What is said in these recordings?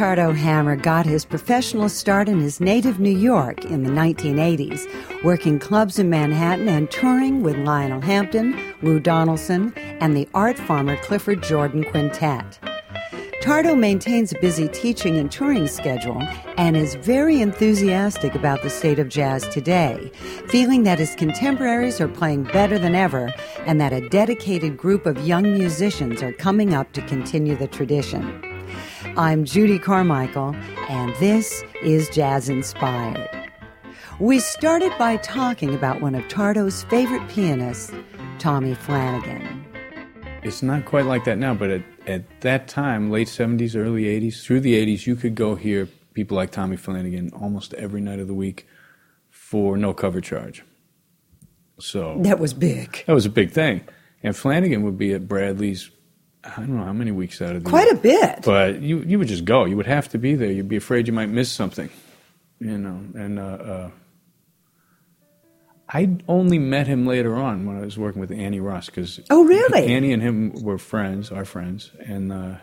Tardo Hammer got his professional start in his native New York in the 1980s, working clubs in Manhattan and touring with Lionel Hampton, Lou Donaldson, and the Art Farmer Clifford Jordan Quintet. Tardo maintains a busy teaching and touring schedule and is very enthusiastic about the state of jazz today, feeling that his contemporaries are playing better than ever and that a dedicated group of young musicians are coming up to continue the tradition. I'm Judy Carmichael, and this is Jazz Inspired. We started by talking about one of Tardo's favorite pianists, Tommy Flanagan. It's not quite like that now, but at, at that time, late 70s, early 80s, through the 80s, you could go hear people like Tommy Flanagan almost every night of the week for no cover charge. So that was big. That was a big thing. And Flanagan would be at Bradley's, I don't know how many weeks out of the Quite year. a bit. But you, you would just go. You would have to be there. You'd be afraid you might miss something, you know. And uh, uh, I only met him later on when I was working with Annie Ross because Oh, really? Annie and him were friends, our friends, and uh,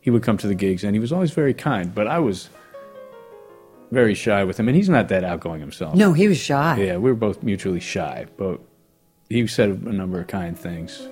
he would come to the gigs, and he was always very kind. But I was very shy with him, and he's not that outgoing himself. No, he was shy. Yeah, we were both mutually shy, but he said a number of kind things.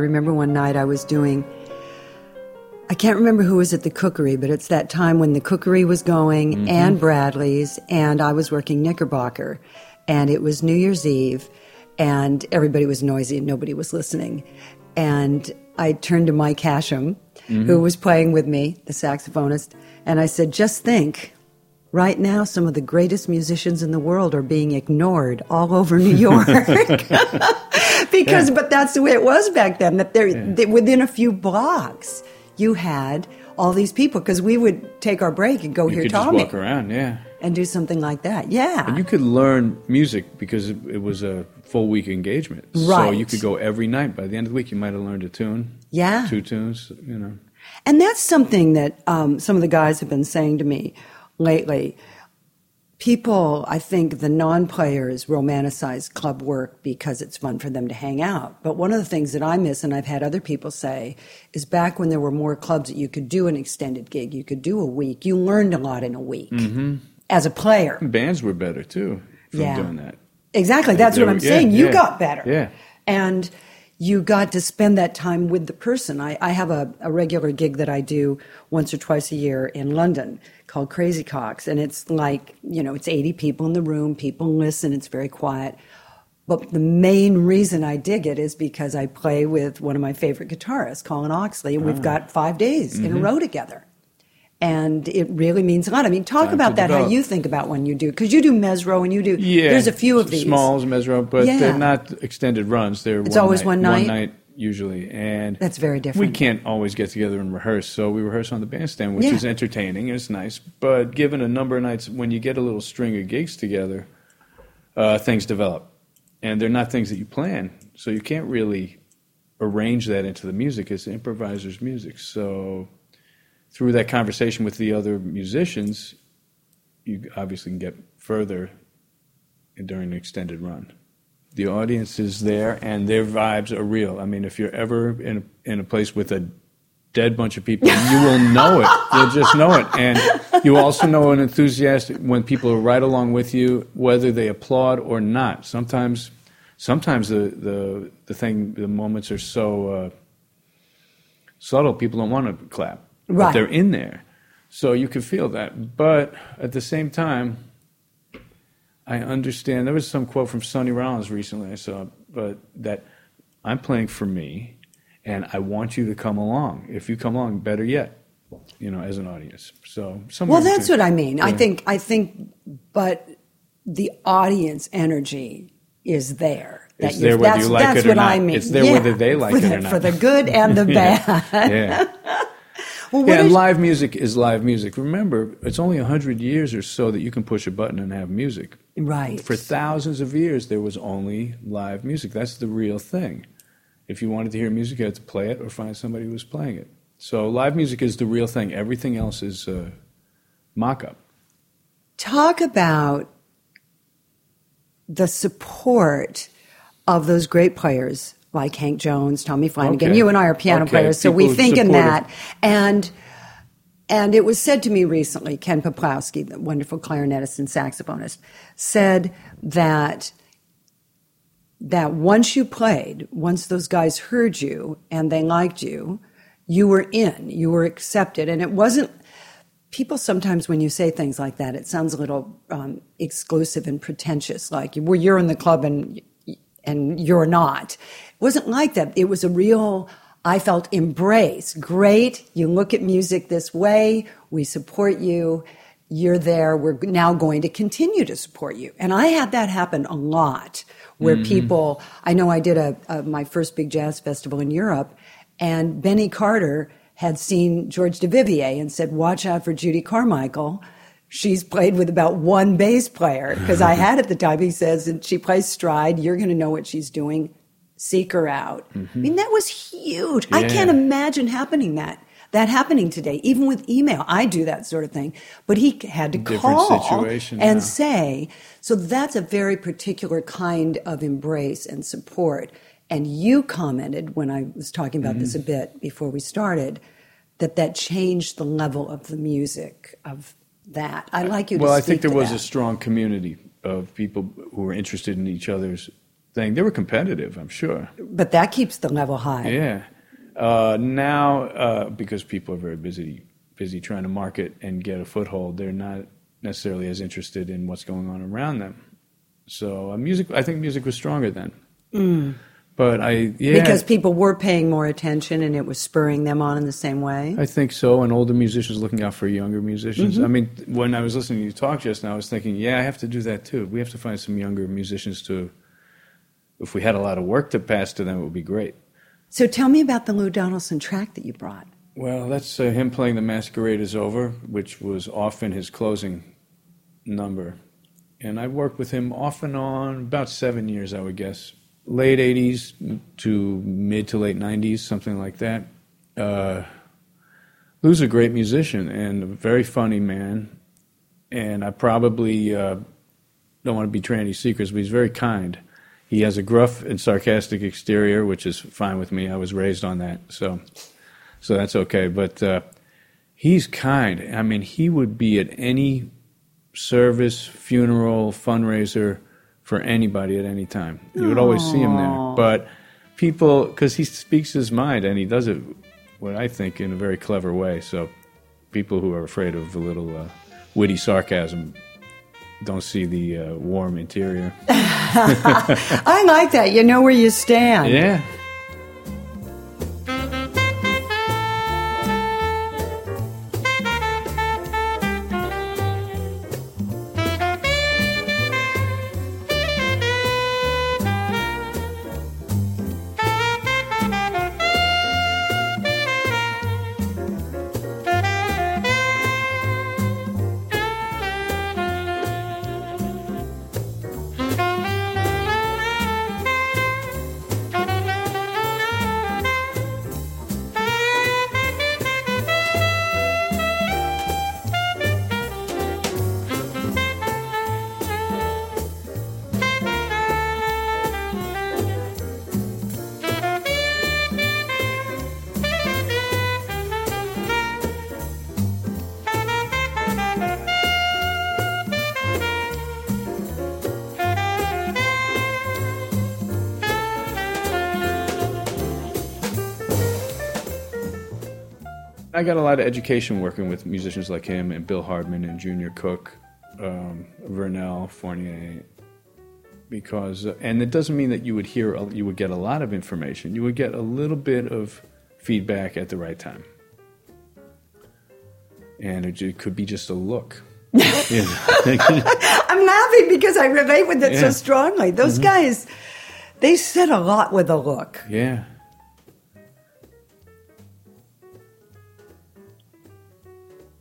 Remember one night I was doing, I can't remember who was at the cookery, but it's that time when the cookery was going mm-hmm. and Bradley's, and I was working Knickerbocker. And it was New Year's Eve, and everybody was noisy and nobody was listening. And I turned to Mike Hashim, mm-hmm. who was playing with me, the saxophonist, and I said, Just think, right now some of the greatest musicians in the world are being ignored all over New York. because but that's the way it was back then that there that within a few blocks you had all these people because we would take our break and go here. You hear could Tommy just walk around, yeah. and do something like that. Yeah. And you could learn music because it, it was a full week engagement. right? So you could go every night. By the end of the week, you might have learned a tune, Yeah. two tunes, you know. And that's something that um, some of the guys have been saying to me lately. People, I think the non players romanticize club work because it's fun for them to hang out. But one of the things that I miss, and I've had other people say, is back when there were more clubs that you could do an extended gig, you could do a week, you learned a lot in a week mm-hmm. as a player. Bands were better too from Yeah. doing that. Exactly. That's They what I'm yeah, saying. You yeah, got better. yeah. And you got to spend that time with the person. I, I have a, a regular gig that I do once or twice a year in London called Crazy Coqs. And it's like, you know, it's 80 people in the room, people listen, it's very quiet. But the main reason I dig it is because I play with one of my favorite guitarists, Colin Oxley, and Ah. we've got five days in Mm-hmm. a row together. And it really means a lot. I mean, talk Time about that, how you think about when you do, because you do Mezzrow and you do, Yeah, there's a few of these. Smalls, Mezzrow, but Yeah. they're not extended runs. They're It's always one night? One night usually, and That's very different. We can't always get together and rehearse, so we rehearse on the bandstand, which Yeah. is entertaining. It's nice, but given a number of nights, when you get a little string of gigs together, uh, things develop, and they're not things that you plan, so you can't really arrange that into the music. It's improviser's music, so through that conversation with the other musicians, you obviously can get further during an extended run. The audience is there, and their vibes are real. I mean, if you're ever in a, in a place with a dead bunch of people, you will know it. You'll just know it, and you also know an enthusiastic when people are right along with you, whether they applaud or not. Sometimes, sometimes the the the thing, the moments are so uh, subtle, people don't want to clap, but Right. they're in there. So you can feel that. But at the same time, I understand. There was some quote from Sonny Rollins recently I saw, but that I'm playing for me, and I want you to come along. If you come along, better yet, you know, as an audience. So, well, that's what I mean. Yeah. I think, I think, but the audience energy is there. That it's there whether you like it or not. I mean. It's there yeah. whether they like it or not. For the good and the bad. yeah. Well, yeah, and live music is live music. Remember, it's only 100 years or so that you can push a button and have music. Right. For thousands of years, there was only live music. That's the real thing. If you wanted to hear music, you had to play it or find somebody who was playing it. So live music is the real thing. Everything else is uh, mock up. Talk about the support of those great players like Hank Jones, Tommy Flanagan. Okay. You and I are piano okay. players, so People we think in that. And and it was said to me recently, Ken Peplowski, the wonderful clarinetist and saxophonist, said that that once you played, once those guys heard you and they liked you, you were in, you were accepted, and it wasn't. People sometimes, when you say things like that, it sounds a little um, exclusive and pretentious, like well, you're in the club and and you're not. Wasn't like that. It was a real, I felt embrace. Great. You look at music this way. We support you. You're there. We're now going to continue to support you. And I had that happen a lot where mm-hmm. people, I know I did a, a, my first big jazz festival in Europe and Benny Carter had seen George Duvivier and said, watch out for Judy Carmichael she's played with about one bass player because I had at the time. He says, and she plays stride. You're going to know what she's doing. Seek her out. Mm-hmm. I mean, that was huge. Yeah. I can't imagine happening that that happening today. Even with email, I do that sort of thing. But he had to Different call and yeah. say. So that's a very particular kind of embrace and support. And you commented when I was talking about mm-hmm. this a bit before we started that that changed the level of the music of that. I like you. Well, I think there was that. a strong community of people who were interested in each other's thing. They were competitive, I'm sure. But that keeps the level high. Yeah. Uh, now, uh, because people are very busy, busy trying to market and get a foothold, they're not necessarily as interested in what's going on around them. So, uh, music. I think music was stronger then. Mm. But I, yeah. Because people were paying more attention and it was spurring them on in the same way? I think so. And older musicians looking out for younger musicians. Mm-hmm. I mean, when I was listening to you talk just now, I was thinking, yeah, I have to do that too. We have to find some younger musicians to, if we had a lot of work to pass to them, it would be great. So tell me about the Lou Donaldson track that you brought. Well, that's uh, him playing The Masquerade is Over, which was often his closing number. And I worked with him off and on about seven years, I would guess late 80s to mid to late 90s, something like that. Uh, Lou's a great musician and a very funny man. And I probably uh, don't want to betray any secrets, but he's very kind. He has a gruff and sarcastic exterior, which is fine with me. I was raised on that, so so that's okay. But uh, he's kind. I mean, he would be at any service, funeral, fundraiser for anybody at any time. You would always see him there. But people, because he speaks his mind and he does it, what I think, in a very clever way. So people who are afraid of a little uh, witty sarcasm don't see the uh, warm interior. I like that. You know where you stand. Yeah. I got a lot of education working with musicians like him and Bill Hardman and Junior Cook, um, Vernel Fournier, because uh, and it doesn't mean that you would hear you would get a lot of information. You would get a little bit of feedback at the right time, and it, ju- could be just a look. I'm laughing because I relate with it so strongly. Those guys, they said a lot with a look. yeah.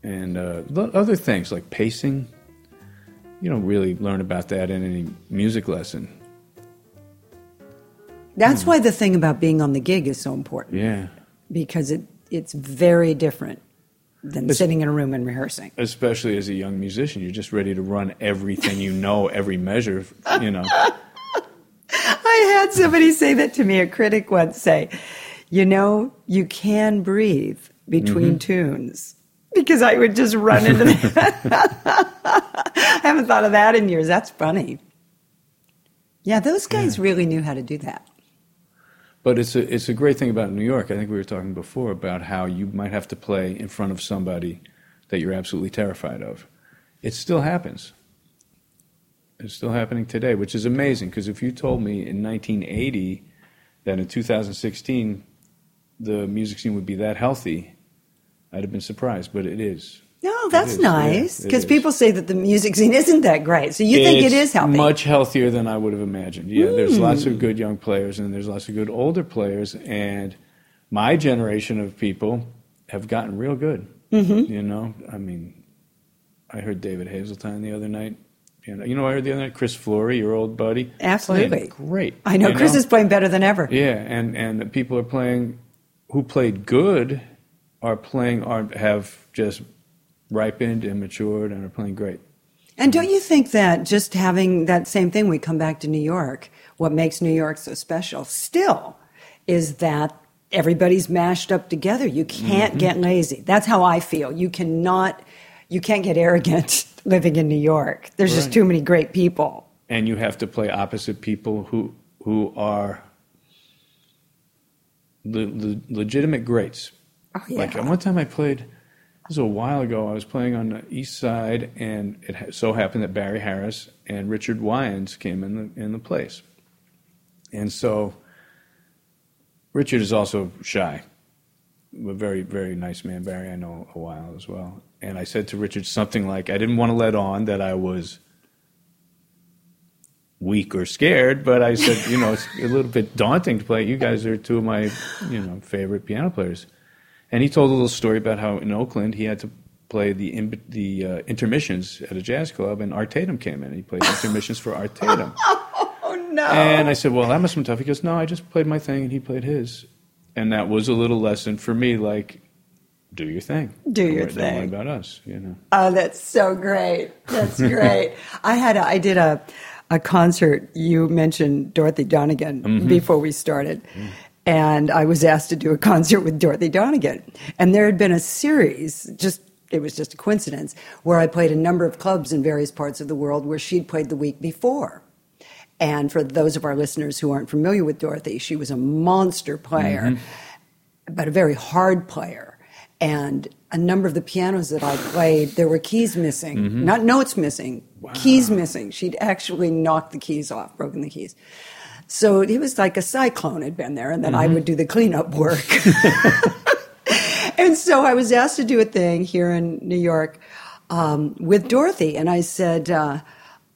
And uh, other things like pacing, you don't really learn about that in any music lesson. That's why the thing about being on the gig is so important Yeah. because it, it's very different than It's- sitting in a room and rehearsing. especially as a young musician, you're just ready to run everything you know, every measure, you know. I had somebody say that to me, a critic once say, you know, you can breathe between tunes. Because I would just run into that. I haven't thought of that in years. That's funny. Yeah, those guys really knew how to do that. But it's a it's a great thing about New York. I think we were talking before about how you might have to play in front of somebody that you're absolutely terrified of. It still happens. It's still happening today, which is amazing because if you told me in 1980 that in 2016 the music scene would be that healthy, I'd have been surprised, but it is. No, that's nice because is. people say that the music scene isn't that great. So you think It's is healthy? Much healthier than I would have imagined. Yeah, there's lots of good young players and there's lots of good older players. And my generation of people have gotten real good. Mm-hmm. You know, I mean, I heard David Hazeltine the other night. You know, you know, I heard the other night Chris Flory, your old buddy. Absolutely. Great. I know Chris is playing better than ever. Yeah, and and the people are playing who played good are playing are have just ripened and matured and are playing great. And don't you think that just having that same thing, we come back to New York, what makes New York so special still is that everybody's mashed up together. You can't Mm-hmm. get lazy. That's how I feel. You cannot, you can't get arrogant living in New York. There's just too many great people. and you have to play opposite people who who are le, le, legitimate greats. Oh, yeah. Like one time I played, this was a while ago. I was playing on the East Side, and it so happened that Barry Harris and Richard Wyands came in the in the place, and so Richard is also shy. A very very nice man, Barry. I know a while as well. And I said to Richard something like, I didn't want to let on that I was weak or scared, but I said, you know, it's a little bit daunting to play. You guys are two of my, you know, favorite piano players. And he told a little story about how in Oakland he had to play the in, the uh, intermissions at a jazz club, and Art Tatum came in. He played intermissions for Art Tatum. Oh, no. And I said, well, that must have been tough. He goes, no, I just played my thing, and he played his. And that was a little lesson for me, like, do your thing. Do Don't your worry- Don't worry about us, you know. Oh, that's so great. That's great. I had a, I did a a concert. You mentioned Dorothy Donegan Mm-hmm. before we started. Mm. And I was asked to do a concert with Dorothy Donegan. And there had been a series, just it was just a coincidence, where I played a number of clubs in various parts of the world where she'd played the week before. And for those of our listeners who aren't familiar with Dorothy, she was a monster player, mm-hmm. but a very hard player. And a number of the pianos that I played, there were keys missing, mm-hmm. not notes missing, keys missing. She'd actually knocked the keys off, broken the keys. So it was like a cyclone had been there, and then I would do the cleanup work. and so I was asked to do a thing here in New York um, with Dorothy, and I said, uh,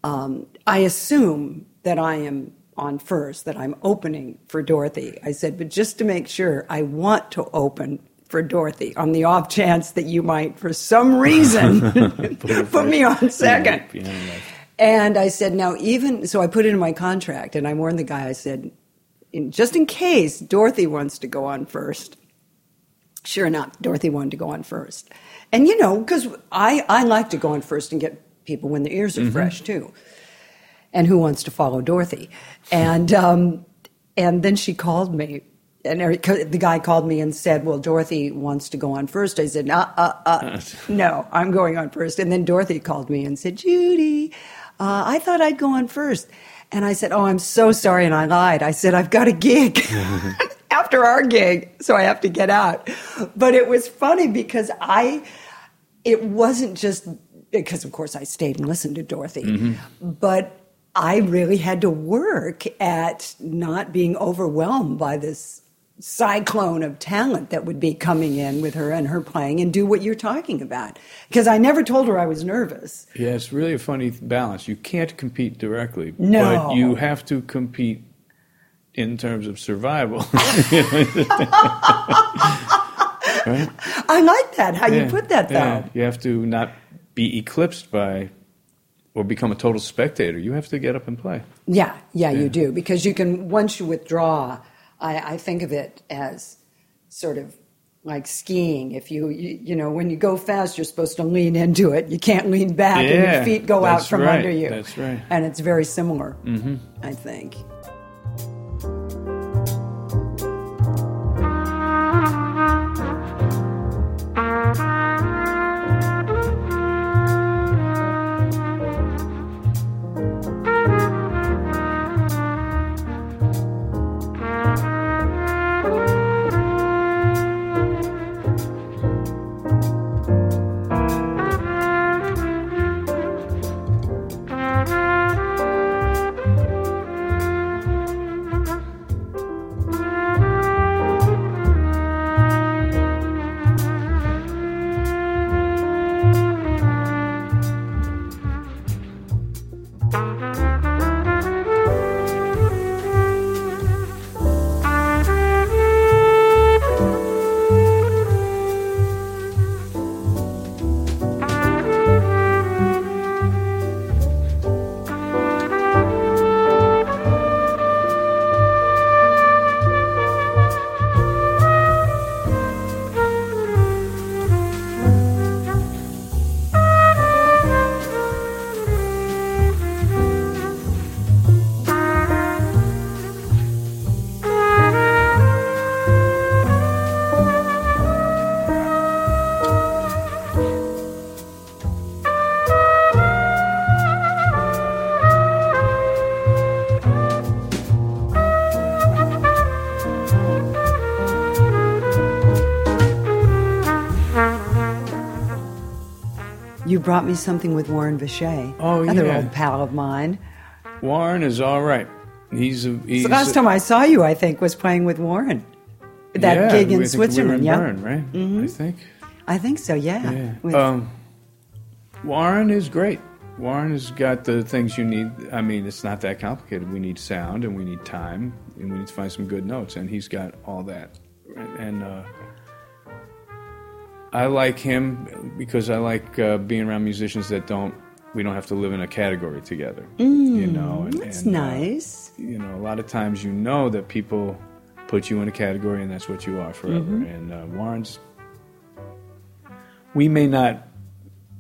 um, I assume that I am on first, that I'm opening for Dorothy. I said, but just to make sure, I want to open for Dorothy on the off chance that you might, for some reason, put me on second. Life. And I said, now even so, I put it in my contract, and I warned the guy. I said, in, just in case Dorothy wants to go on first. Sure enough, Dorothy wanted to go on first, and you know, because I I like to go on first and get people when their ears are fresh too. And who wants to follow Dorothy? And um, and then she called me. And Eric- the guy called me and said, "Well, Dorothy wants to go on first. I said, "Uh, uh, uh, no, I'm going on first. And then Dorothy called me and said, "Judy, uh, I thought I'd go on first. And I said, "Oh, I'm so sorry," and I lied. I said, "I've got a gig." After our gig, so I have to get out. But it was funny because I, it wasn't just because, of course, I stayed and listened to Dorothy, Mm-hmm. but I really had to work at not being overwhelmed by this cyclone of talent that would be coming in with her and her playing and do what you're talking about. Because I never told her I was nervous. Yeah, it's really a funny balance. You can't compete directly, No. but you have to compete in terms of survival. right? I like that, how you put that, though. yeah. You have to not be eclipsed by or become a total spectator. You have to get up and play. Yeah, yeah, you do because you can once you withdraw. I, I think of it as sort of like skiing. If you, you you know when you go fast, you're supposed to lean into it. You can't lean back, and your feet go out from right, under you. that's right. And it's very similar. Mm-hmm. I think. Brought me something with Warren Vaché. Oh, another yeah. old pal of mine. Warren is all right. He's a, he's the last time I saw you, I think, was playing with Warren. That yeah, gig in think we Switzerland, in yeah. Bern, right? Mhm. I think. I think so, yeah. Yeah. With- Um, Warren is great. Warren has got the things you need. I mean, it's not that complicated. We need sound and we need time and we need to find some good notes, and he's got all that. And uh, I like him because I like uh, being around musicians that don't. We don't have to live in a category together. you know, and, Mm, that's and, uh, nice. you know, a lot of times you know that people put you in a category and that's what you are forever. Mm-hmm. And uh, Warren's, we may not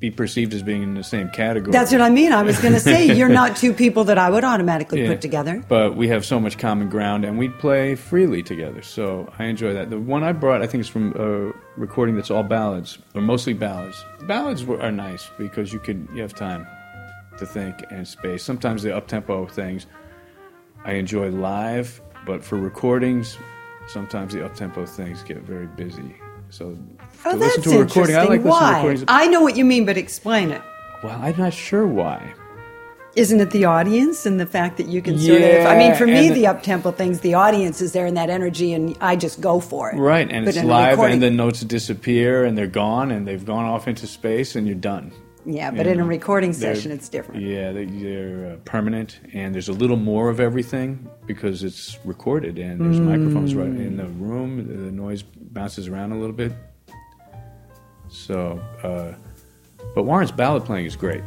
be perceived as being in the same category. That's what I mean. I was going to say, you're not two people that I would automatically Yeah. put together. But we have so much common ground and we play freely together. So I enjoy that. The one I brought, I think, is from a recording that's all ballads, or mostly ballads. Ballads are nice because you can you have time to think and space. Sometimes the up tempo things I enjoy live, but for recordings, sometimes the up tempo things get very busy. So Oh, listen to a recording, I interesting. like Why? recordings. I know what you mean, but explain it. well, I'm not sure why. Isn't it the audience and the fact that you can sort of? I mean, for me, the the- up tempo things, the audience is there in that energy, and I just go for it. Right, and But it's live, and the notes disappear, and they're gone, and they've gone off into space, and you're done. Yeah, but You in a recording session, it's different. Yeah, they, they're uh, permanent, and there's a little more of everything because it's recorded, and there's microphones right in the room. The noise bounces around a little bit. So, uh, but Warren's ballad playing is great.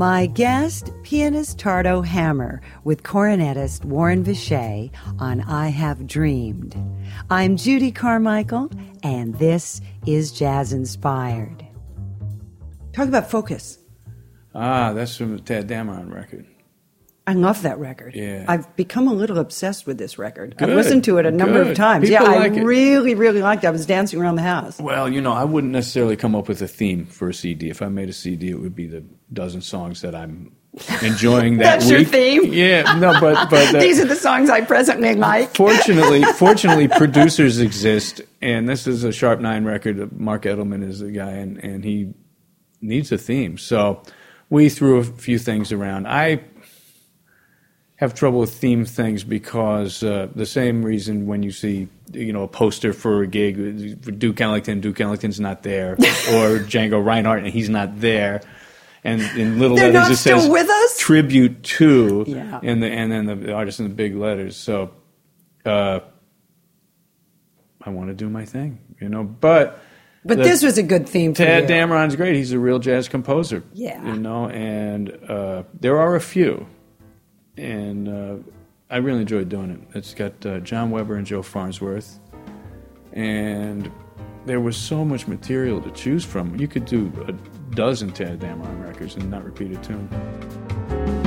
My guest, pianist Tardo Hammer, with cornetist Warren Vaché on I Have Dreamed. I'm Judy Carmichael, and this is Jazz Inspired. Talk about focus. Ah, that's from the Tadd Dameron record. I love that record. Yeah. I've become a little obsessed with this record. I've listened to it a number of times. People yeah, like I it. really, really liked it. I was dancing around the house. Well, you know, I wouldn't necessarily come up with a theme for a CD. If I made a CD, it would be the dozen songs that I'm enjoying that That's your theme? Yeah, no, but but uh, These are the songs I presently like. fortunately, fortunately, producers exist, and this is a Sharp Nine record. Marc Edelman is the guy, and and he needs a theme. So we threw a few things around. I have trouble with theme things because uh, the same reason when you see you know a poster for a gig for Duke Ellington, Duke Ellington's not there, or Django Reinhardt and he's not there, and in little They're letters it says with us? tribute to, Yeah. and the and then the artist in the big letters. So uh, I want to do my thing, you know, but. But the- this was a good theme Tadd. Dameron's great. He's a real jazz composer. Yeah. You know, and uh, there are a few. And uh, I really enjoyed doing it. It's got uh, John Webber and Joe Farnsworth. And there was so much material to choose from. You could do a dozen Tadd Dameron records and not repeat a tune.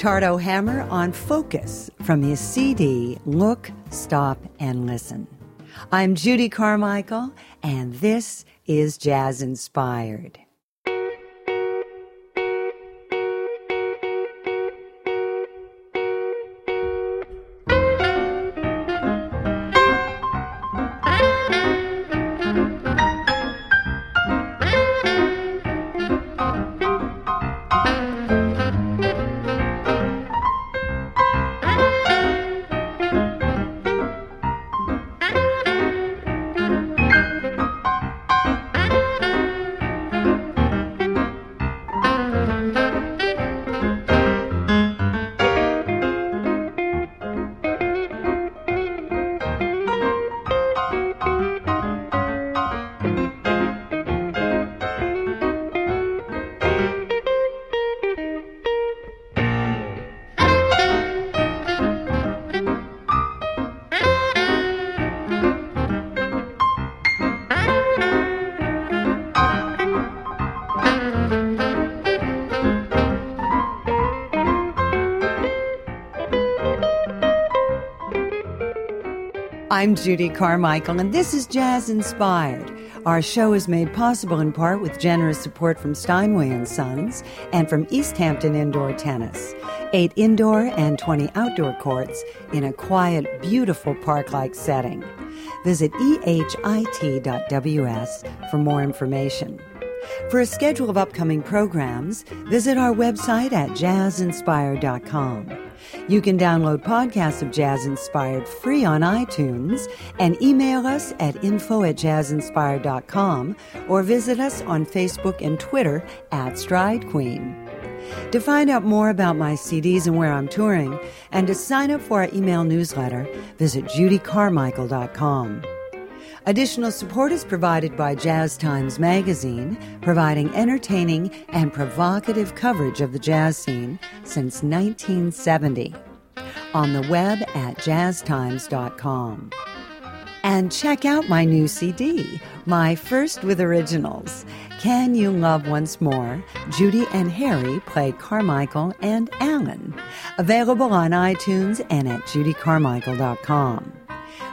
Tardo Hammer on Focus from his CD Look, Stop, and Listen. I'm Judy Carmichael, and this is Jazz Inspired. I'm Judy Carmichael, and this is Jazz Inspired. Our show is made possible in part with generous support from Steinway and Sons and from East Hampton Indoor Tennis. Eight indoor and 20 outdoor courts in a quiet, beautiful park-like setting. Visit ehit.ws for more information. For a schedule of upcoming programs, visit our website at jazzinspired.com. You can download podcasts of Jazz Inspired free on iTunes and email us at info at jazzinspired.com or visit us on Facebook and Twitter at Stride Queen. To find out more about my CDs and where I'm touring, and to sign up for our email newsletter, visit judycarmichael.com. Additional support is provided by Jazz Times Magazine, providing entertaining and provocative coverage of the jazz scene since 1970. On the web at jazztimes.com. And check out my new CD, my first with originals. Can You Love Once More? Judy and Harry play Carmichael and Allen. Available on iTunes and at judycarmichael.com.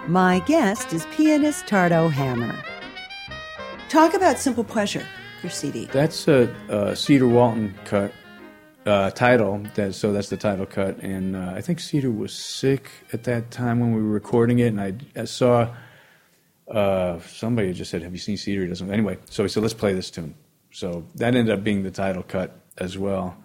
My guest is pianist Tardo Hammer. Talk about Simple Pleasure, your CD. That's a, a Cedar Walton cut uh, title. That, so that's the title cut. And uh, I think Cedar was sick at that time when we were recording it. And I, I saw uh, somebody just said, Have you seen Cedar? He doesn't. Anyway, so he said, Let's play this tune. So that ended up being the title cut as well.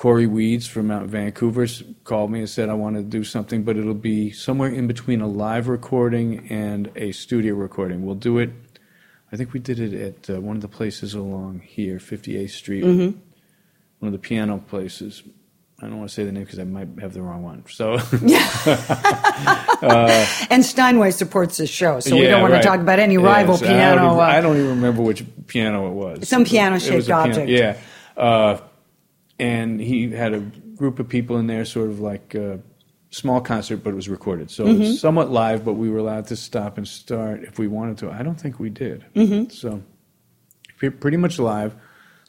Uh, Cory Weeds from Mount Vancouver called me and said, I want to do something, but it'll be somewhere in between a live recording and a studio recording. We'll do it, I think we did it at uh, one of the places along here, 58th Street, Mm-hmm. one of the piano places. I don't want to say the name because I might have the wrong one. So, And Steinway supports this show, so we don't want right. to talk about any rival Yes, I don't piano. even- uh, I don't even remember which piano it was. Some piano-shaped piano- object. Yeah. Uh, and he had a group of people in there, sort of like a small concert, but it was recorded. So Mm-hmm. it was somewhat live, but we were allowed to stop and start if we wanted to. I don't think we did. Mm-hmm. So pretty much live.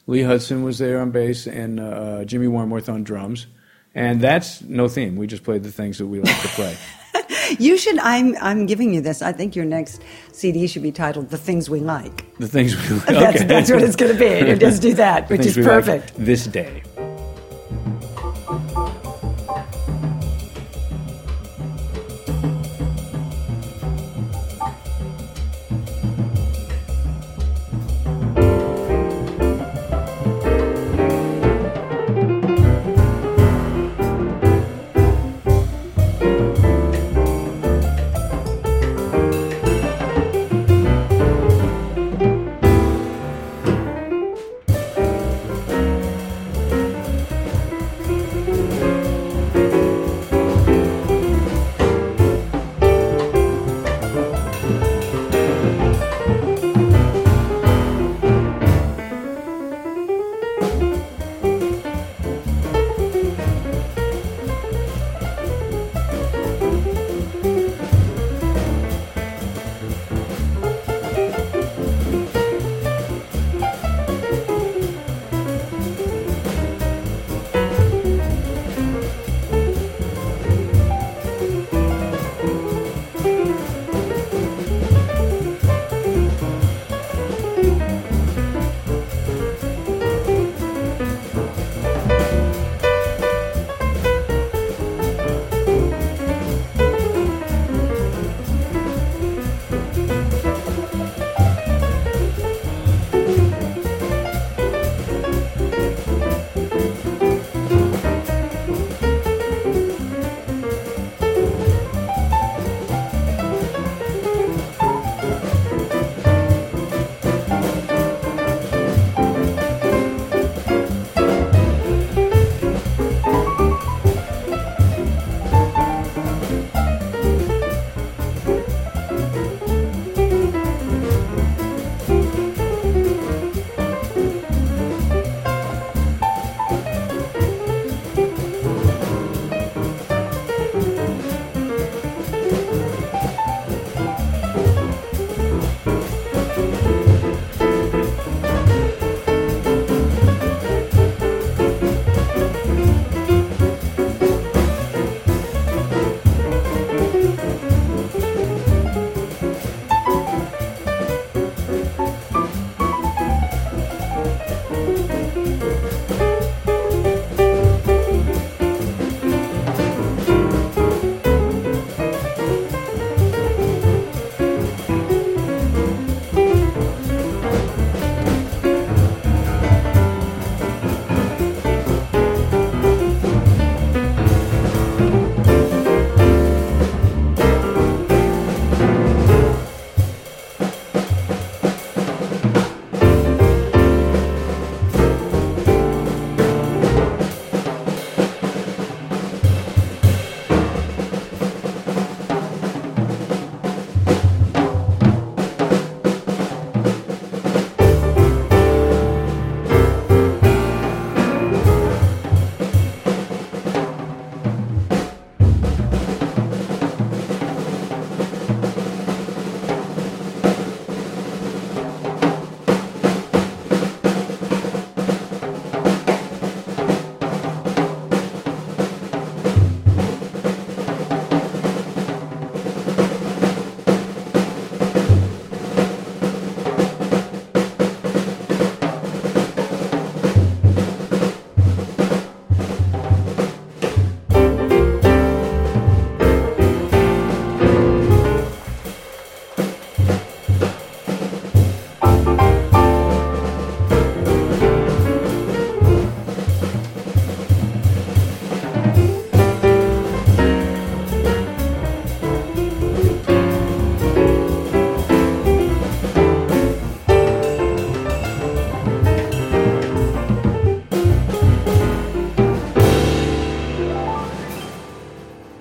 Lee Hudson was there on bass and uh, Jimmy Wormworth on drums. And that's no theme. We just played the things that we like to play. you should. I'm. I'm giving you this. I think your next CD should be titled "The Things We Like." The things we like. That's, okay. that's what it's going to be. You just do that, which is we like perfect. this day.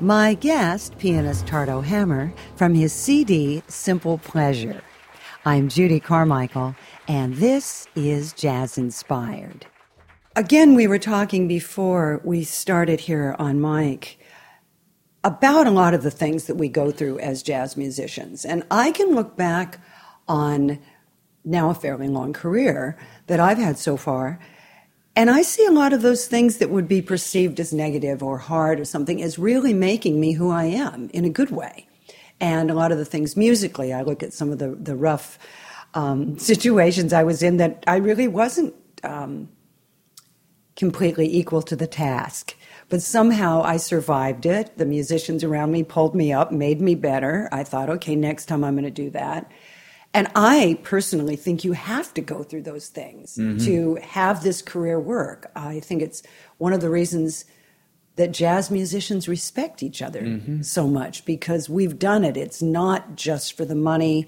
My guest, pianist Tardo Hammer, from his CD Simple Pleasure. I'm Judy Carmichael, and this is Jazz Inspired. Again, we were talking before we started here on mic about a lot of the things that we go through as jazz musicians. And I can look back on now a fairly long career that I've had so far. And I see a lot of those things that would be perceived as negative or hard or something as really making me who I am in a good way. And a lot of the things musically, I look at some of the, the rough um, situations I was in that I really wasn't um, completely equal to the task. But somehow I survived it. The musicians around me pulled me up, made me better. I thought, okay, next time I'm going to do that. And I personally think you have to go through those things mm-hmm. to have this career work. I think it's one of the reasons that jazz musicians respect each other mm-hmm. so much because we've done it. It's not just for the money.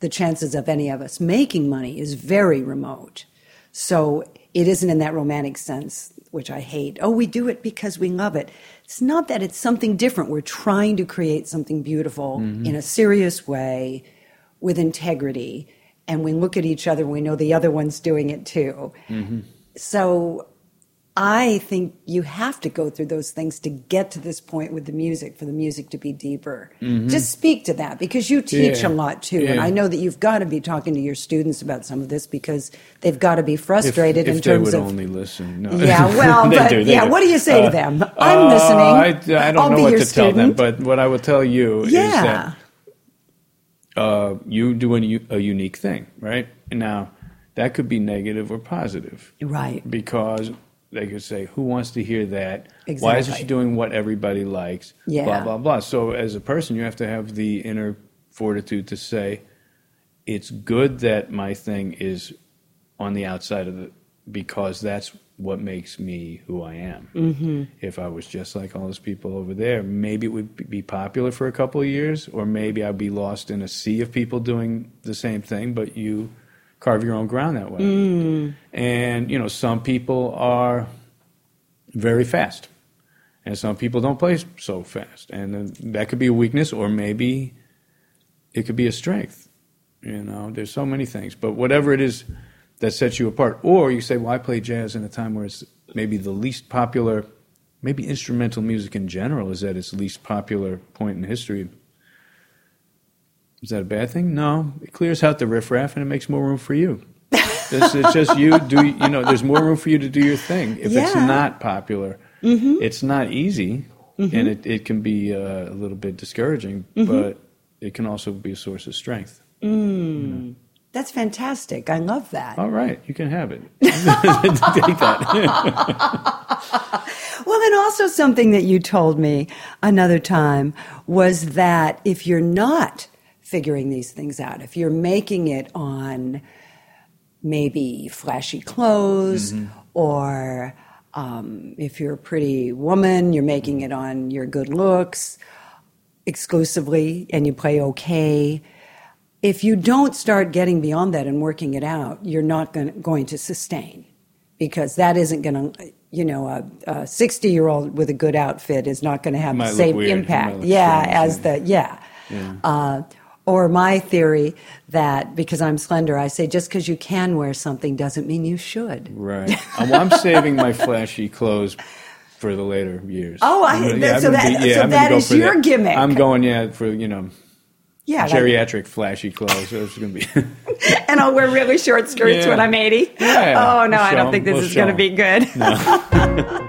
The chances of any of us making money is very remote. So it isn't in that romantic sense, which I hate. Oh, we do it because we love it. It's not that it's something different. We're trying to create something beautiful mm-hmm. in a serious way with integrity. And we look at each other and we know the other one's doing it too. Mm-hmm. So I think you have to go through those things to get to this point with the music for the music to be deeper. Mm-hmm. Just speak to that because you teach yeah. a lot too. Yeah. And I know that you've got to be talking to your students about some of this because they've got to be frustrated if, in terms of. They would only listen. No. Yeah, well, but, do, yeah, do. what do you say uh, to them? I'm uh, listening. I, I don't I'll know what to student. tell them, but what I will tell you yeah. is that uh, you do a, unique thing, right? Now, that could be negative or positive. Right. Because they could say, "Who wants to hear that? Exactly. Why isn't she doing what everybody likes?" Yeah. Blah blah blah. So as a person, you have to have the inner fortitude to say, "It's good that my thing is on the outside of the because that's what makes me who I am. Mm-hmm. If I was just like all those people over there, maybe it would be popular for a couple of years, or maybe I'd be lost in a sea of people doing the same thing, but you carve your own ground that way. Mm. And, you know, some people are very fast, and some people don't play so fast. And that could be a weakness, or maybe it could be a strength. You know, there's so many things. But whatever it is, that sets you apart. Or you say, well, I play jazz in a time where it's maybe the least popular, maybe instrumental music in general is at its least popular point in history. Is that a bad thing? No. It clears out the riffraff and it makes more room for you. it's, it's, just you do, you know, there's more room for you to do your thing. If yeah. it's not popular, mm-hmm. it's not easy mm-hmm. and it, it can be uh, a little bit discouraging, mm-hmm. but it can also be a source of strength. Mm. You know? That's fantastic. I love that. All right, you can have it. Take that. well, and also something that you told me another time was that if you're not figuring these things out, if you're making it on maybe flashy clothes mm-hmm. or um, if you're a pretty woman, you're making it on your good looks exclusively and you play okay if you don't start getting beyond that and working it out, you're not going to, going to sustain because that isn't going to, you know, a 60 year old with a good outfit is not going to have the same impact. Yeah, as the, yeah. yeah. Uh, or my theory that because I'm slender, I say just because you can wear something doesn't mean you should. Right. well, I'm saving my flashy clothes for the later years. Oh, I, yeah, so, that, yeah, so that is your that. gimmick. I'm going, yeah, for, you know, yeah, geriatric flashy clothes. It's going to be. and I'll wear really short skirts yeah. when I'm 80. Yeah, oh no, we'll I don't think this we'll is going to be good. No.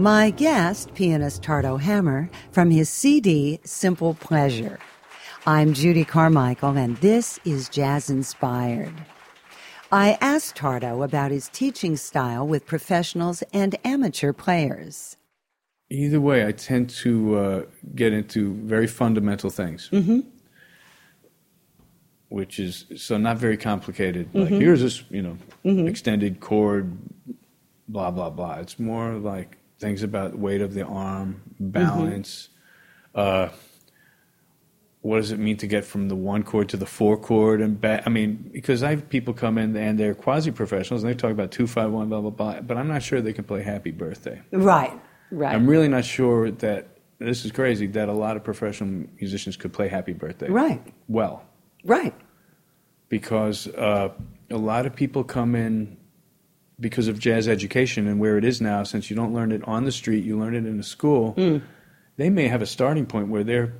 My guest, pianist Tardo Hammer, from his CD Simple Pleasure. I'm Judy Carmichael, and this is Jazz Inspired. I asked Tardo about his teaching style with professionals and amateur players. Either way, I tend to uh, get into very fundamental things. Mm-hmm. Which is so not very complicated. Like here's this, you know, extended chord, blah blah blah. It's more like things about weight of the arm, balance. Uh, what does it mean to get from the one chord to the four chord and back? I mean, because I have people come in and they're quasi professionals and they talk about two five one blah blah blah, but I'm not sure they can play Happy Birthday. Right, right. I'm really not sure that this is crazy that a lot of professional musicians could play Happy Birthday right, well right. because uh, a lot of people come in because of jazz education and where it is now. Since you don't learn it on the street, you learn it in a school. Hmm. They may have a starting point where they're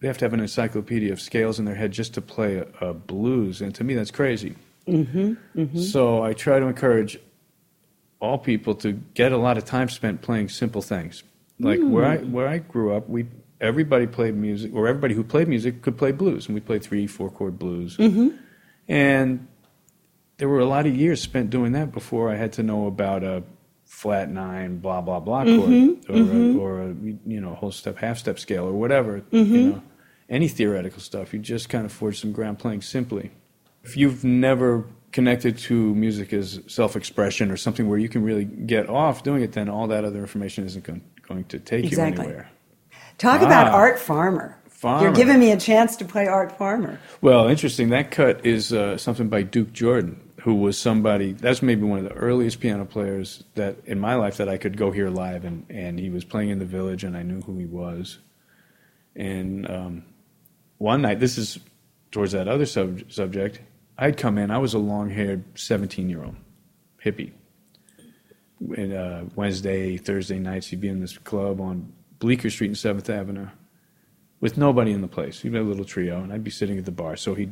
they have to have an encyclopedia of scales in their head just to play a, a blues, and to me that's crazy. Mm-hmm, mm-hmm. So I try to encourage all people to get a lot of time spent playing simple things. Like where I hmm. where I grew up, we everybody played music, or everybody who played music could play blues, and we played three, four chord blues. Mm-hmm. And there were a lot of years spent doing that before I had to know about a flat nine, blah blah blah chord, or A, or a you know whole step, half step scale, or whatever. You know, any theoretical stuff. You just kind of forge some ground playing simply. If you've never connected to music as self-expression or something where you can really get off doing it, then all that other information isn't going, going to take Exactly. you anywhere. Talk about Ah. Art Farmer. Farmer. You're giving me a chance to play Art Farmer. Well, interesting. That cut is uh, something by Duke Jordan, who was somebody. That's maybe one of the earliest piano players that in my life that I could go hear live, and and he was playing in the Village, and I knew who he was. And um, one night, this is towards that other sub- subject. I'd come in. I was a long-haired seventeen-year-old hippie. And uh, Wednesday, Thursday nights, he'd be in this club on Bleecker Street and Seventh Avenue with nobody in the place. He'd be a little trio, and I'd be sitting at the bar. So he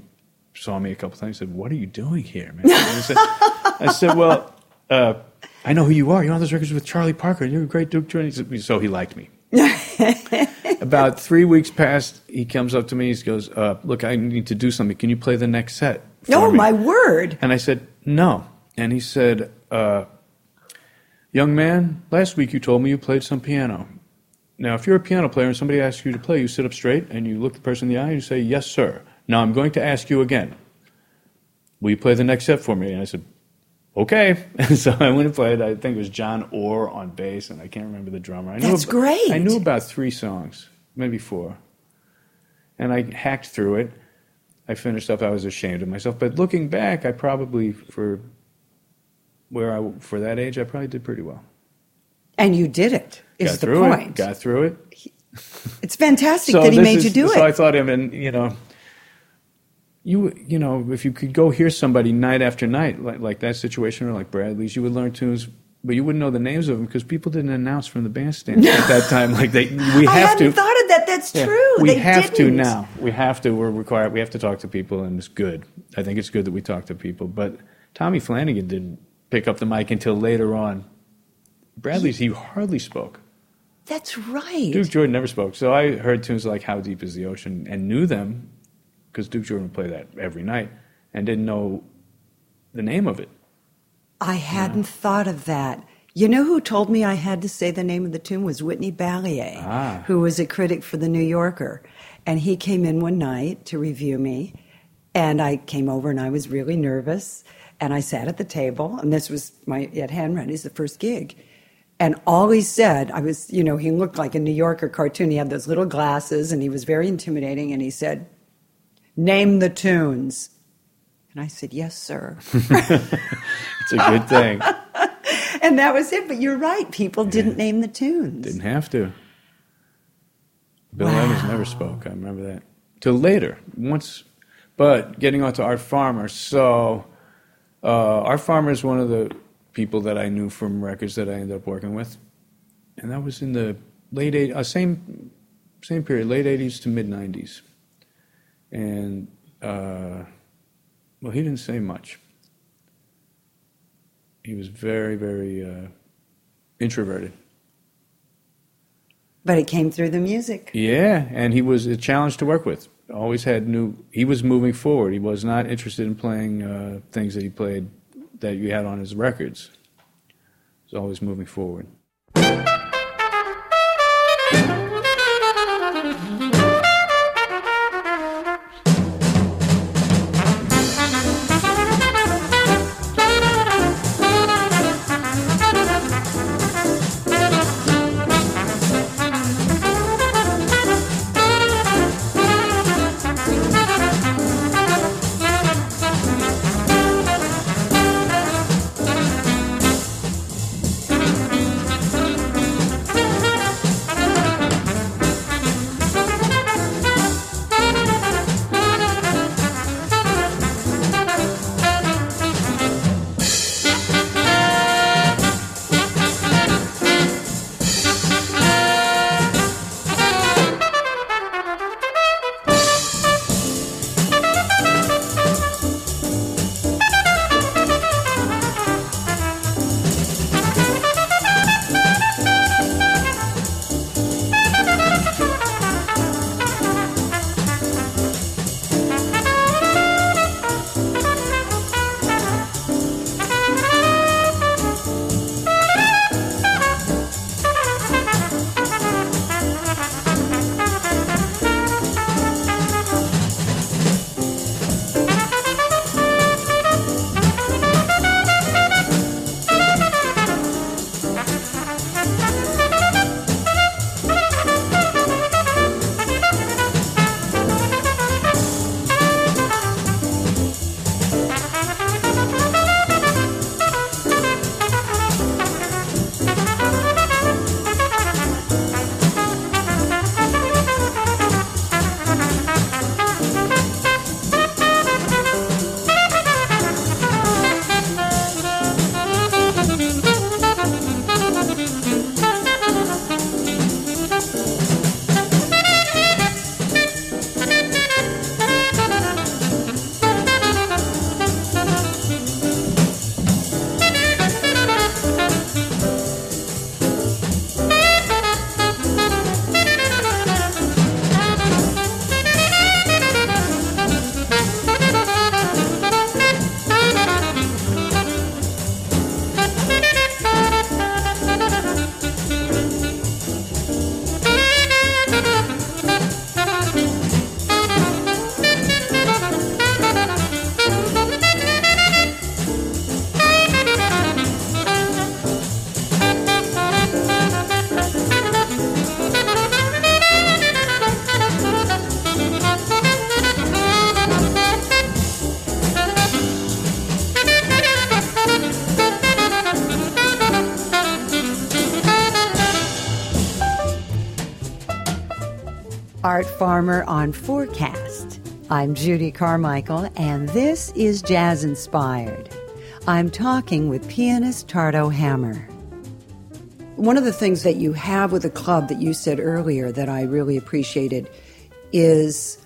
saw me a couple times and said, What are you doing here, man? I, said, I said, Well, uh, I know who you are. You're on those records with Charlie Parker. You're a great Duke Jordan. So he liked me. About three weeks passed, he comes up to me. He goes, uh, Look, I need to do something. Can you play the next set? Oh, me?" my word. And I said, No. And he said, uh, Young man, last week you told me you played some piano. Now, if you're a piano player and somebody asks you to play, you sit up straight and you look the person in the eye and you say, Yes, sir. Now I'm going to ask you again. Will you play the next set for me? And I said, Okay. And so I went and played. I think it was John Ore on bass, and I can't remember the drummer. I knew That's ab- great. I knew about three songs, maybe four. And I hacked through it. I finished up. I was ashamed of myself. But looking back, I probably, for where I for that age, I probably did pretty well. And you did it, is got the point. it. Got through it. It's fantastic that he made is- you do it. so I thought him, and you know, you you know, if you could go hear somebody night after night, like like that situation, or like Bradley's, you would learn tunes, but you wouldn't know the names of them because people didn't announce from the bandstand at that time. Like they, we I have hadn't to. thought of that. That's Yeah, true. We They have to didn't. now. We have to. We're required. We have to talk to people, and it's good. I think it's good that we talk to people. But Tommy Flanagan didn't pick up the mic until later on. Bradley's he hardly spoke. That's right. Duke Jordan never spoke. So I heard tunes like "How Deep Is the Ocean" and knew them because Duke Jordan would play that every night, and didn't know the name of it. I hadn't thought of that. You know who told me I had to say the name of the tune was Whitney Balliett, Ah. who was a critic for the New Yorker. And he came in one night to review me. And I came over and I was really nervous. And I sat at the table, and this was my at Handwriting's the first gig. And all he said, I was, you know, he looked like a New Yorker cartoon. He had those little glasses and he was very intimidating. And he said, Name the tunes. And I said, Yes, sir. It's a good thing. And that was it. But you're right. People didn't name the tunes. Didn't have to. Bill Wow. Evans never spoke. I remember that till later. Once, but getting on to Art Farmer. So, uh, Art Farmer is one of the people that I knew from records that I ended up working with, and that was in the late eight, uh, same same period, late '80s to mid '90s. And uh, well, he didn't say much. He was very, very uh, introverted But it came through the music. Yeah, and he was a challenge to work with. Always had new. He was moving forward. He was not interested in playing uh, things that he played that you had on his records. He was always moving forward. Art Farmer on Forecast. I'm Judy Carmichael, and this is Jazz Inspired. I'm talking with pianist Tardo Hammer. One of the things that you have with a club that you said earlier that I really appreciated is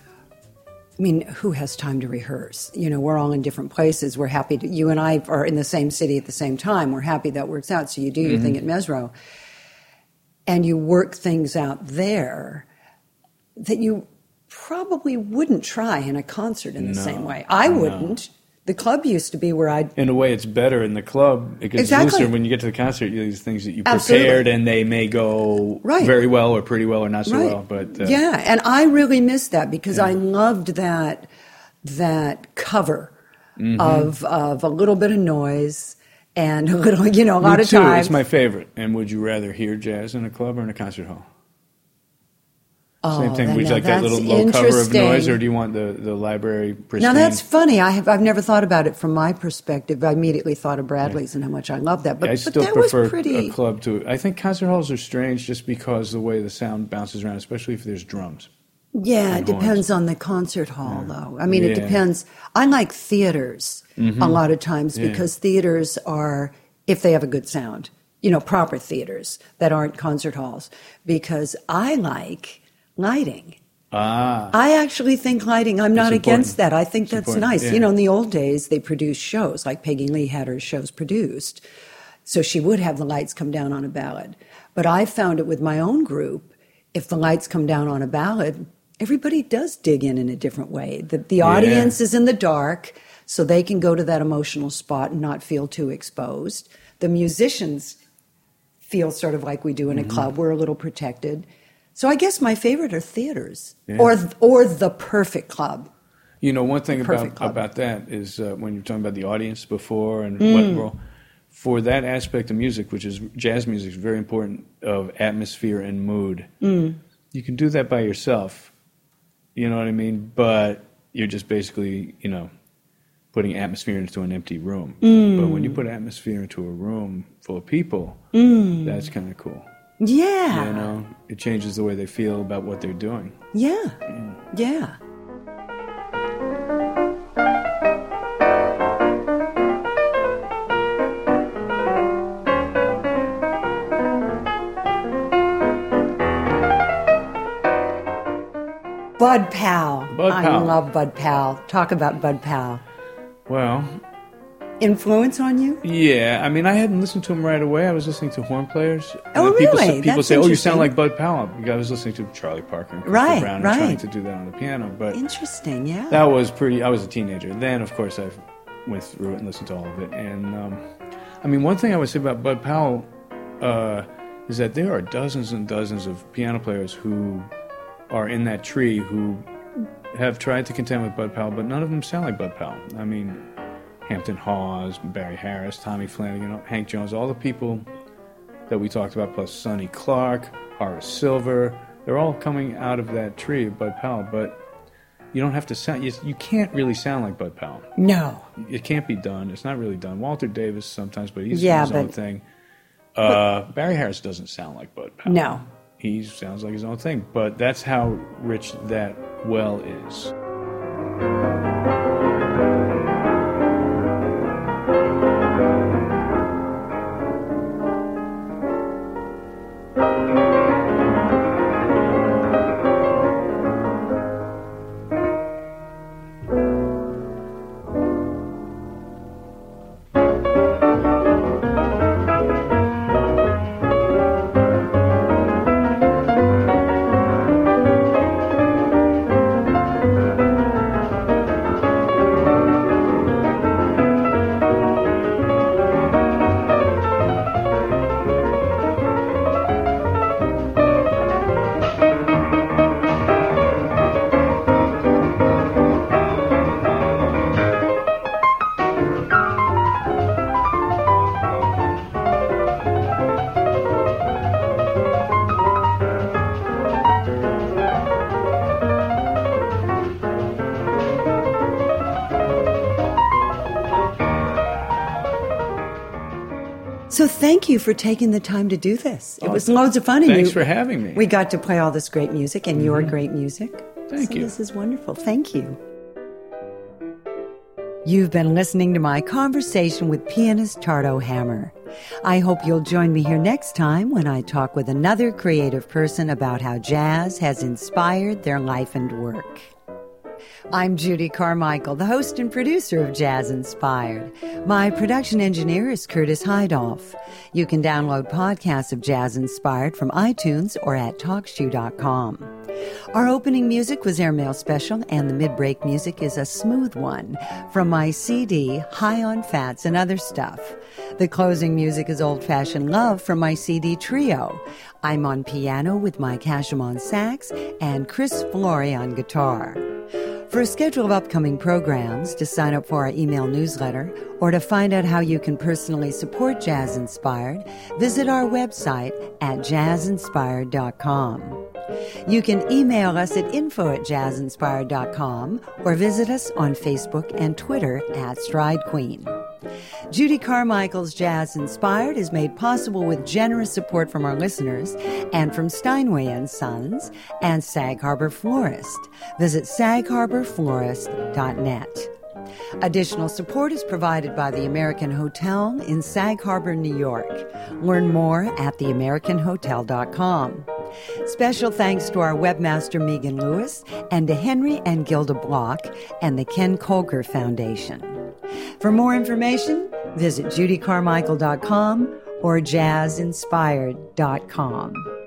I mean, who has time to rehearse? You know, we're all in different places. We're happy to, you and I are in the same city at the same time. We're happy that works out. So you do your mm-hmm. thing at Mezzrow and you work things out there that you probably wouldn't try in a concert in the no, same way. I wouldn't. The club used to be where I'd. In a way, it's better in the club. It gets exactly. looser when you get to the concert. You these things that you prepared, Absolutely. and they may go right. very well or pretty well or not so right. well. But uh, yeah, and I really missed that because yeah. I loved that that cover mm-hmm. of of a little bit of noise and a little, you know, a lot Me of times. It's my favorite. And would you rather hear jazz in a club or in a concert hall? Oh, Same thing. Would you like that little low cover of noise, or do you want the, the library pristine? Now that's funny. I have I've never thought about it from my perspective. I immediately thought of Bradley's yeah. and how much I love that. But, yeah, I but still that prefer was pretty... a club to. I think concert halls are strange just because the way the sound bounces around, especially if there's drums. Yeah, it depends on the concert hall, yeah. though. I mean, it depends. I like theaters mm-hmm. a lot of times because theaters are if they have a good sound, you know, proper theaters that aren't concert halls, because I like lighting. Ah. I actually think lighting, I'm not against that. I think it's that's important. nice. Yeah. You know, in the old days, they produced shows, like Peggy Lee had her shows produced. So she would have the lights come down on a ballad. But I found it with my own group, if the lights come down on a ballad, everybody does dig in in a different way. The, the audience is in the dark, so they can go to that emotional spot and not feel too exposed. The musicians feel sort of like we do in a club. We're a little protected. So I guess my favorite are theaters Yeah. or or the perfect club. You know, one thing about club. about that is uh, when you're talking about the audience before and Mm. what role for that aspect of music, which is jazz music, is very important of atmosphere and mood. Mm. You can do that by yourself. You know what I mean? But you're just basically, you know, putting atmosphere into an empty room. Mm. But when you put atmosphere into a room full of people, that's kind of cool. Yeah. You know, it changes the way they feel about what they're doing. Yeah. Yeah. Bud Powell. Bud I Powell. love Bud Powell. Talk about Bud Powell. Well, Influence on you? Yeah, I mean, I hadn't listened to him right away. I was listening to horn players. And Oh, people really? Say, people That's say, "Oh, you sound like Bud Powell." I was listening to Charlie Parker and Right, Brown and trying to do that on the piano. But Interesting, yeah. that was pretty. I was a teenager. Then, of course, I went through it and listened to all of it. And um, I mean, one thing I would say about Bud Powell uh, is that there are dozens and dozens of piano players who are in that tree who have tried to contend with Bud Powell, but none of them sound like Bud Powell. I mean, Hampton Hawes, Barry Harris, Tommy Flanagan, Hank Jones, all the people that we talked about, plus Sonny Clark, Horace Silver, they're all coming out of that tree of Bud Powell, but you don't have to sound, you, you can't really sound like Bud Powell. no. It can't be done. It's not really done. Walter Davis sometimes, but he's Yeah, his own but- thing. Uh, Barry Harris doesn't sound like Bud Powell. No. He sounds like his own thing, but that's how rich that well is. Thank you for taking the time to do this. It was loads of fun. Thanks you- for having me. We got to play all this great music and your mm-hmm. great music. Thank So you. This is wonderful. Thank you. You've been listening to my conversation with pianist Tardo Hammer. I hope you'll join me here next time when I talk with another creative person about how jazz has inspired their life and work. I'm Judy Carmichael, the host and producer of Jazz Inspired. My production engineer is Curtis Heidoff. You can download podcasts of Jazz Inspired from iTunes or at TalkShoe.com. Our opening music was Airmail Special, and the mid break music is a smooth one from my CD, High on Fats and Other Stuff. The closing music is Old Fashioned Love from my CD Trio. I'm on piano with Mike Hashim on sax and Chris Flory on guitar. For a schedule of upcoming programs, to sign up for our email newsletter, or to find out how you can personally support Jazz Inspired, visit our website at jazzinspired.com. You can email us at info at jazzinspired.com or visit us on Facebook and Twitter at Stride Queen. Judy Carmichael's Jazz Inspired is made possible with generous support from our listeners and from Steinway and Sons and Sag Harbor Florist. Visit sagharborflorist.net. Additional support is provided by the American Hotel in Sag Harbor, New York. Learn more at theamericanhotel.com. Special thanks to our webmaster Megan Lewis and to Henry and Gilda Block and the Ken Colker Foundation. For more information, visit judycarmichael.com or jazzinspired.com.